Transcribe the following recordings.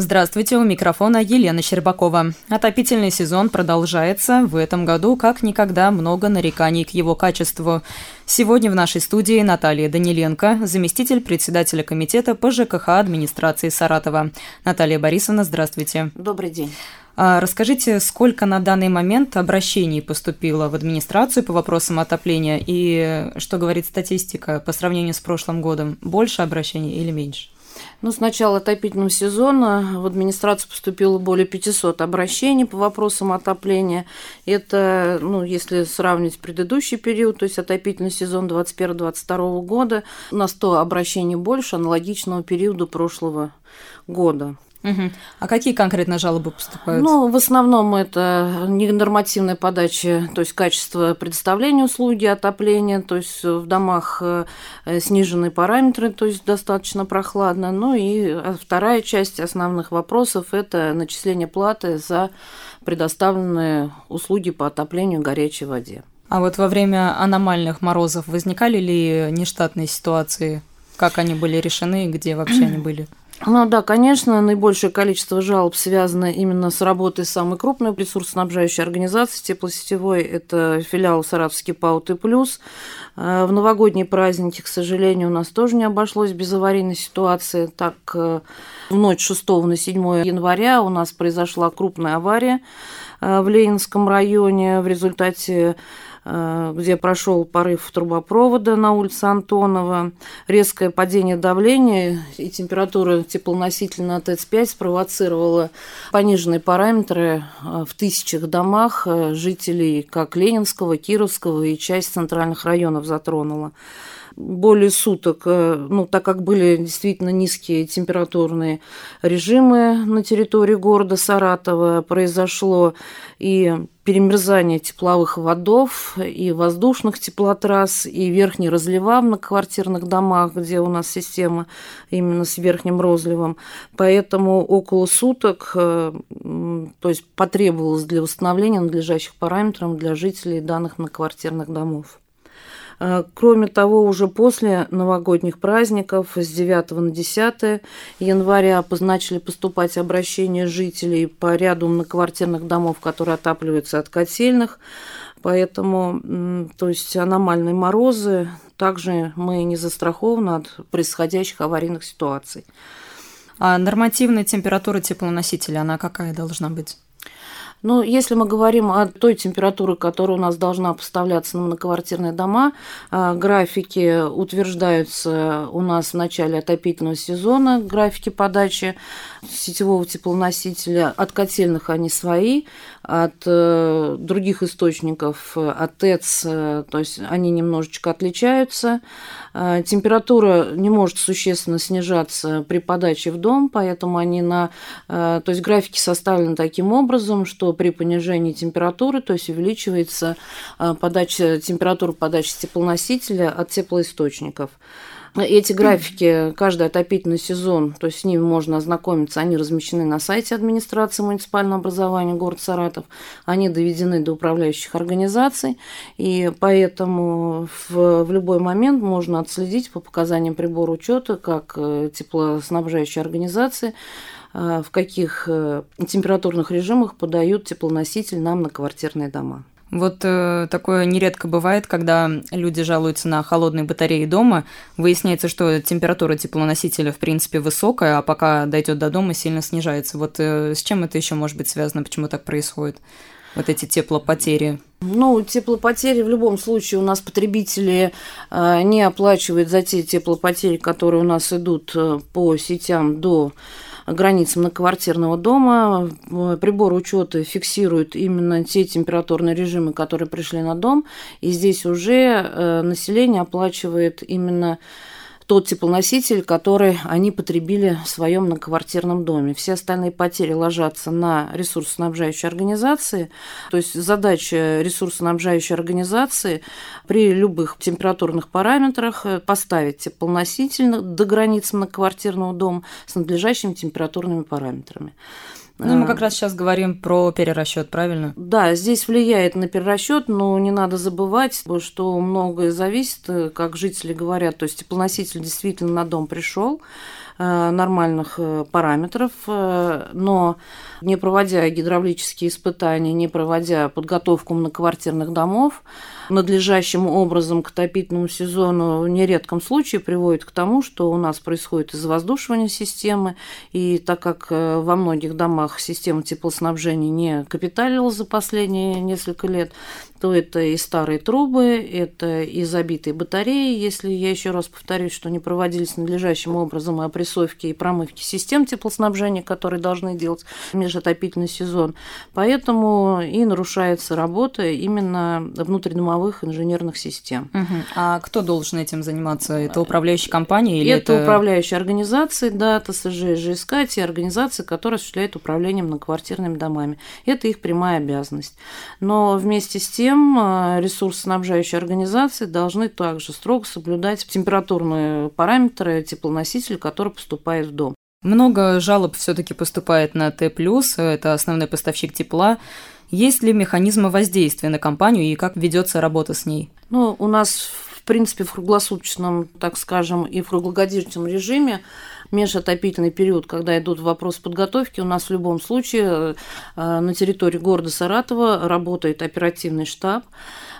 Здравствуйте, у микрофона Елена Щербакова. Отопительный сезон продолжается. В этом году, как никогда, много нареканий к его качеству. Сегодня в нашей студии Наталья Даниленко, заместитель председателя комитета по ЖКХ администрации Саратова. Наталья Борисовна, здравствуйте. Добрый день. А расскажите, сколько на данный момент обращений поступило в администрацию по вопросам отопления и что говорит статистика по сравнению с прошлым годом? Больше обращений или меньше? Ну, с начала отопительного сезона в администрацию поступило более 500 обращений по вопросам отопления. Это, ну, если сравнить предыдущий период, то есть отопительный сезон 2021-2022 года, на 100 обращений больше аналогичного периода прошлого года. Угу. А какие конкретно жалобы поступают? Ну, в основном это ненормативная подача, то есть качество предоставления услуги отопления, то есть в домах э, сниженные параметры, то есть достаточно прохладно. Ну и э, вторая часть основных вопросов – это начисление платы за предоставленные услуги по отоплению горячей воде. А вот во время аномальных морозов возникали ли нештатные ситуации? Как они были решены и где вообще они были? Ну да, конечно, наибольшее количество жалоб связано именно с работой самой крупной ресурсоснабжающей организации теплосетевой. Это филиал Саратовский ПАО «Ты плюс». Э, в новогодние праздники, к сожалению, у нас тоже не обошлось без аварийной ситуации. Так, э, в ночь 6 на 7 января у нас произошла крупная авария э, в Ленинском районе в результате где прошел порыв трубопровода на улице Антонова. Резкое падение давления и температура теплоносителя на ТЭЦ-5 спровоцировала пониженные параметры э, в тысячах домах э, жителей как Ленинского, Кировского и часть центральных районов затронула более суток, ну, так как были действительно низкие температурные режимы на территории города Саратова, произошло и перемерзание тепловых водов и воздушных теплотрасс, и верхний разлива в многоквартирных домах, где у нас система именно с верхним розливом. Поэтому около суток то есть потребовалось для восстановления надлежащих параметров для жителей данных многоквартирных домов. А, кроме того, уже после новогодних праздников с 9 на 10 января начали поступать обращения жителей по ряду многоквартирных домов, которые отапливаются от котельных. Поэтому, то есть аномальные морозы, также мы не застрахованы от происходящих аварийных ситуаций. А нормативная температура теплоносителя, она какая должна быть? Ну, если мы говорим о той температуре, которая у нас должна поставляться на многоквартирные дома, а, графики утверждаются у нас в начале отопительного сезона, графики подачи сетевого теплоносителя. От котельных они свои, от э, других источников, от ТЭЦ, э, то есть они немножечко отличаются. Э, температура не может существенно снижаться при подаче в дом, поэтому они на... То есть графики составлены таким образом, что при понижении температуры, то есть увеличивается подача, температура подачи теплоносителя от теплоисточников. Эти графики, каждый отопительный сезон, то есть с ними можно ознакомиться, они размещены на сайте администрации муниципального образования город Саратов, они доведены до управляющих организаций, и поэтому в, в любой момент можно отследить по показаниям прибора учета, как э, теплоснабжающие организации Э, в каких э, температурных режимах подают теплоноситель нам на квартирные дома. Вот э, такое нередко бывает, когда люди жалуются на холодные батареи дома. Выясняется, что температура теплоносителя в принципе высокая, а пока дойдет до дома, сильно снижается. Вот э, с чем это еще может быть связано? Почему так происходит? Вот эти теплопотери. Ну, теплопотери в любом случае у нас потребители э, не оплачивают за те теплопотери, которые у нас идут э, по сетям до границам многоквартирного дома. Прибор учета фиксирует именно те температурные режимы, которые пришли на дом. И здесь уже э, население оплачивает именно тот теплоноситель, который они потребили в своем многоквартирном доме. Все остальные потери ложатся на ресурсоснабжающие организации. То есть задача ресурсоснабжающей организации при любых температурных параметрах поставить теплоноситель до границ многоквартирного дома с надлежащими температурными параметрами. Ну, мы как раз сейчас говорим про перерасчет, правильно? Да, здесь влияет на перерасчет, но не надо забывать, что многое зависит, как жители говорят, то есть теплоноситель действительно на дом пришел, Э, нормальных э, параметров, э, но не проводя гидравлические испытания, не проводя подготовку многоквартирных домов, надлежащим образом к отопительному сезону в нередком случае приводит к тому, что у нас происходит извоздушивание системы, и так как во многих домах система теплоснабжения не капиталила за последние несколько лет, то это и старые трубы, это и забитые батареи, если я еще раз повторюсь, что не проводились надлежащим образом опрессовки и промывки систем теплоснабжения, которые должны делать межотопительный сезон. Поэтому и нарушается работа именно внутридомовых инженерных систем. Угу. А кто должен этим заниматься? Это управляющая компания или это... Это управляющие организации, да, ТСЖ, ЖСК, те организации, которые осуществляют управление многоквартирными домами. Это их прямая обязанность. Но вместе с тем э, ресурсоснабжающие организации должны также строго соблюдать температурные параметры теплоносителя, который поступает в дом. Много жалоб все-таки поступает на Т+, это основной поставщик тепла. Есть ли механизмы воздействия на компанию и как ведется работа с ней? Ну, у нас, в принципе, в круглосуточном, так скажем, и в круглогодичном режиме межотопительный период, когда идут вопросы подготовки, у нас в любом случае э, на территории города Саратова работает оперативный штаб.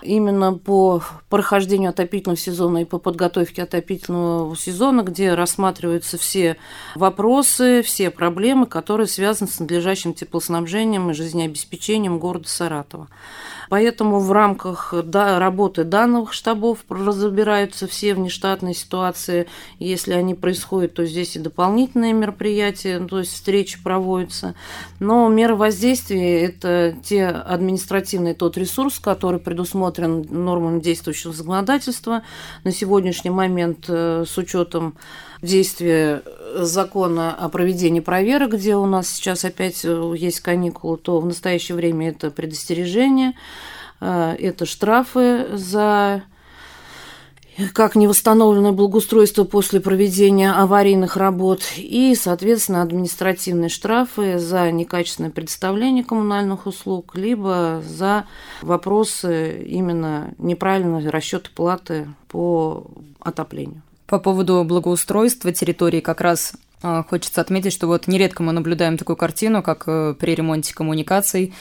Именно по прохождению отопительного сезона и по подготовке отопительного сезона, где рассматриваются все вопросы, все проблемы, которые связаны с надлежащим теплоснабжением и жизнеобеспечением города Саратова. Поэтому в рамках работы данных штабов разбираются все внештатные ситуации. Если они происходят, то здесь и дополнительные мероприятия, то есть встречи проводятся. Но меры воздействия – это те административный тот ресурс, который предусмотрен нормами действующего законодательства. На сегодняшний момент э, с учетом действия закона о проведении проверок, где у нас сейчас опять э, есть каникулы, то в настоящее время это предостережение, э, это штрафы за как невосстановленное благоустройство после проведения аварийных работ и, соответственно, административные штрафы за некачественное предоставление коммунальных услуг, либо за вопросы именно неправильного расчета платы по отоплению. По поводу благоустройства территории как раз а, хочется отметить, что вот нередко мы наблюдаем такую картину, как э, при ремонте коммуникаций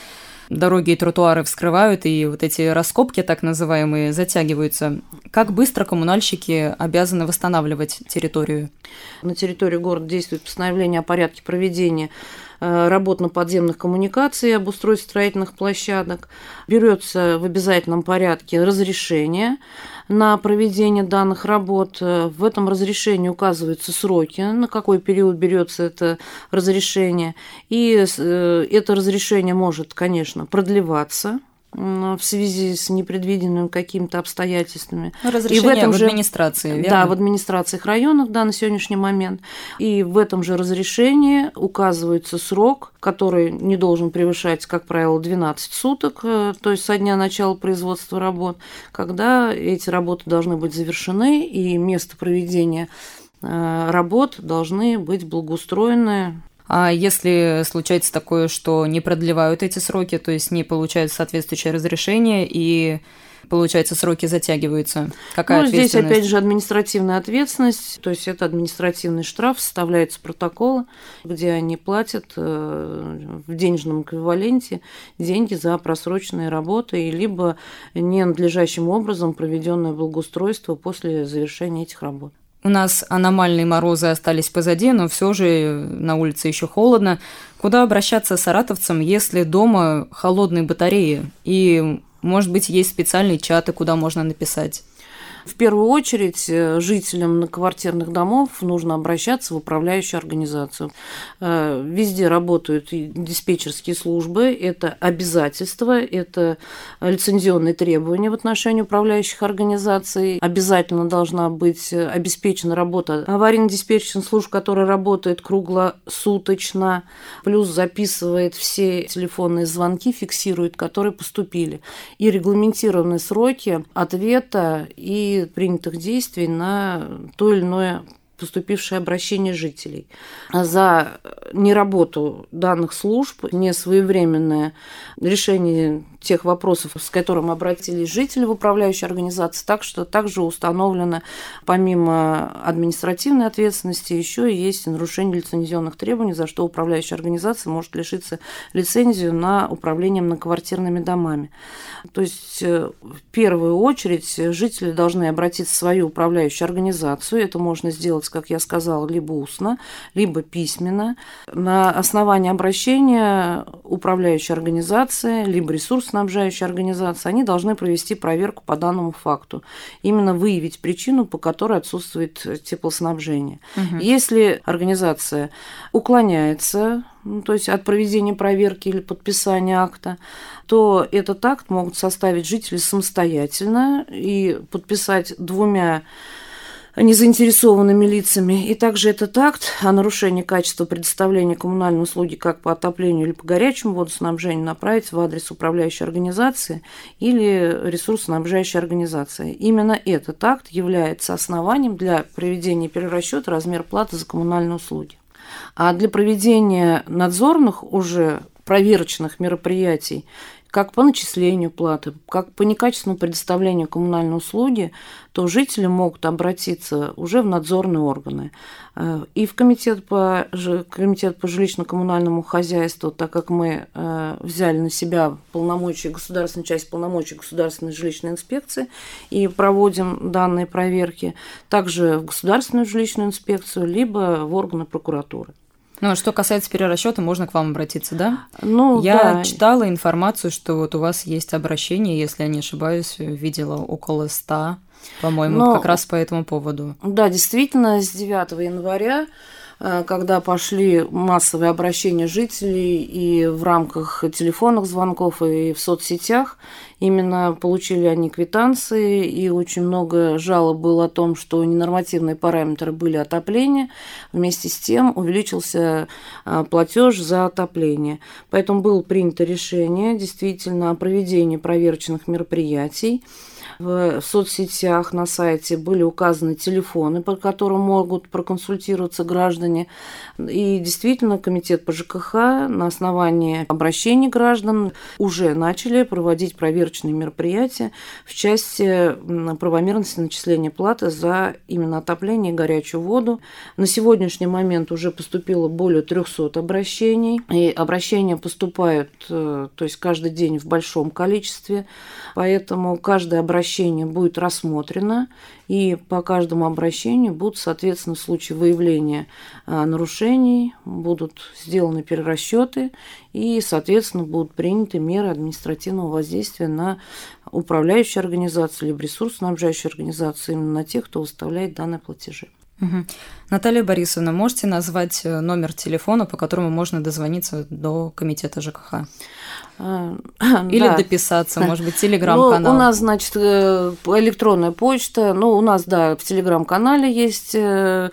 дороги и тротуары вскрывают, и вот эти раскопки, так называемые, затягиваются. Как быстро коммунальщики обязаны восстанавливать территорию? На территории города действует постановление о порядке проведения Э, работ на подземных коммуникациях, обустройстве строительных площадок. Берется в обязательном порядке разрешение на проведение данных работ. В этом разрешении указываются сроки, на какой период берется это разрешение. И э, это разрешение может, конечно, продлеваться в связи с непредвиденными какими-то обстоятельствами. Ну, разрешение и в, этом в же, администрации, верно? Да, в администрациях районов, да, на сегодняшний момент. И в этом же разрешении указывается срок, который не должен превышать, как правило, 12 суток, э, то есть со дня начала производства работ, когда эти работы должны быть завершены, и место проведения э, работ должны быть благоустроены а если случается такое, что не продлевают эти сроки, то есть не получают соответствующее разрешение и получается, сроки затягиваются. Какая ну, здесь, опять же, административная ответственность, то есть это административный штраф, составляются протоколы, где они платят э, в денежном эквиваленте деньги за просроченные работы, либо ненадлежащим образом проведенное благоустройство после завершения этих работ. У нас аномальные морозы остались позади, но все же на улице еще холодно. Куда обращаться саратовцам, если дома холодные батареи? И, может быть, есть специальные чаты, куда можно написать? В первую очередь э, жителям многоквартирных домов нужно обращаться в управляющую организацию. Э, везде работают диспетчерские службы, это обязательства, это лицензионные требования в отношении управляющих организаций. Обязательно должна быть обеспечена работа аварийно-диспетчерных служб, которая работает круглосуточно, плюс записывает все телефонные звонки, фиксирует, которые поступили, и регламентированные сроки ответа и принятых действий на то или иное поступившие обращения жителей. За неработу данных служб, несвоевременное решение тех вопросов, с которым обратились жители в управляющей организации, так что также установлено, помимо административной ответственности, еще и есть нарушение лицензионных требований, за что управляющая организация может лишиться лицензию на управление многоквартирными домами. То есть э, в первую очередь жители должны обратиться в свою управляющую организацию. Это можно сделать, как я сказала, либо устно, либо письменно. На основании обращения управляющей организации, либо ресурсоснабжающей организации, они должны провести проверку по данному факту. Именно выявить причину, по которой отсутствует теплоснабжение. Угу. Если организация уклоняется ну, то есть от проведения проверки или подписания акта, то этот акт могут составить жители самостоятельно и подписать двумя незаинтересованными лицами. И также этот акт о нарушении качества предоставления коммунальной услуги как по отоплению или по горячему водоснабжению направить в адрес управляющей организации или ресурсоснабжающей организации. Именно этот акт является основанием для проведения перерасчета размера платы за коммунальные услуги. А для проведения надзорных уже проверочных мероприятий как по начислению платы, как по некачественному предоставлению коммунальной услуги, то жители могут обратиться уже в надзорные органы. Э, и в комитет по, комитет по жилищно-коммунальному хозяйству, так как мы э, взяли на себя полномочия, государственную часть полномочий государственной жилищной инспекции и проводим данные проверки, также в государственную жилищную инспекцию, либо в органы прокуратуры. Ну, а что касается перерасчета, можно к вам обратиться, да? Ну, Я да. читала информацию, что вот у вас есть обращение, если я не ошибаюсь, видела около ста, по-моему, Но, как раз по этому поводу. Да, действительно, с 9 января когда пошли массовые обращения жителей и в рамках телефонных звонков, и в соцсетях. Именно получили они квитанции, и очень много жалоб было о том, что ненормативные параметры были отопления. Вместе с тем увеличился э, платеж за отопление. Поэтому было принято решение действительно о проведении проверочных мероприятий в соцсетях, на сайте были указаны телефоны, по которым могут проконсультироваться граждане. И действительно, Комитет по ЖКХ на основании обращений граждан уже начали проводить проверочные мероприятия в части правомерности начисления платы за именно отопление и горячую воду. На сегодняшний момент уже поступило более 300 обращений. И обращения поступают, э, то есть каждый день в большом количестве. Поэтому каждое обращение будет рассмотрено, и по каждому обращению будут, соответственно, в случае выявления а, нарушений, будут сделаны перерасчеты, и, соответственно, будут приняты меры административного воздействия на управляющую организацию либо ресурсоснабжающую организацию, именно на тех, кто выставляет данные платежи. Угу. Наталья Борисовна, можете назвать э, номер телефона, по которому можно дозвониться до комитета ЖКХ? А, Или да. дописаться, может быть, телеграм-канал? Ну, у нас, значит, э, электронная почта. Ну, у нас, да, в телеграм-канале есть э,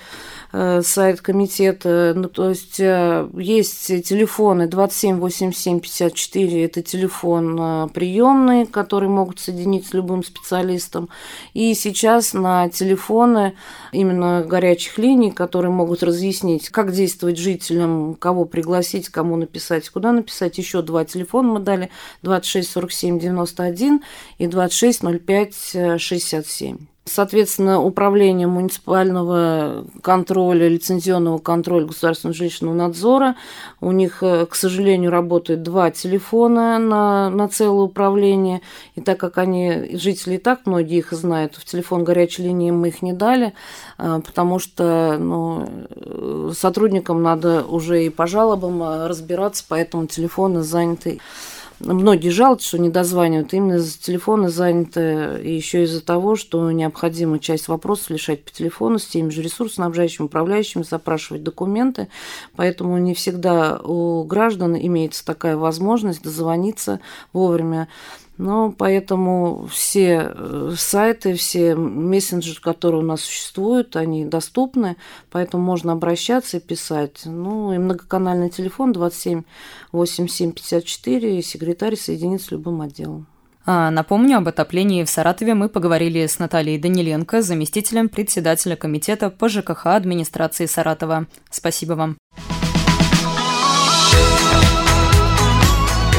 сайт комитета. Ну, то есть э, есть телефоны 27 87 54, это телефон э, приемный, который могут соединить с любым специалистом. И сейчас на телефоны именно горячих линий, которые могут разъяснить, как действовать жителям, кого пригласить, кому написать, куда написать. Еще два телефона мы дали 26 47 91 и 26 05 67. Соответственно, управление муниципального контроля, лицензионного контроля государственного жилищного надзора, у них, э, к сожалению, работает два телефона на, на целое управление. И так как они, жители и так многие их знают, в телефон горячей линии мы их не дали, э, потому что ну, э, сотрудникам надо уже и по жалобам разбираться, поэтому телефоны заняты Многие жалуются, что не дозванивают. Именно из-за телефона заняты и еще из-за того, что необходимо часть вопросов решать по телефону с теми же ресурсоснабжающими, управляющими, запрашивать документы. Поэтому не всегда у граждан имеется такая возможность дозвониться вовремя ну, поэтому все э, сайты, все мессенджеры, которые у нас существуют, они доступны, поэтому можно обращаться и писать. Ну, и многоканальный телефон 27 87 54, и секретарь соединит с любым отделом. А, напомню, об отоплении в Саратове мы поговорили с Натальей Даниленко, заместителем председателя комитета по ЖКХ администрации Саратова. Спасибо вам.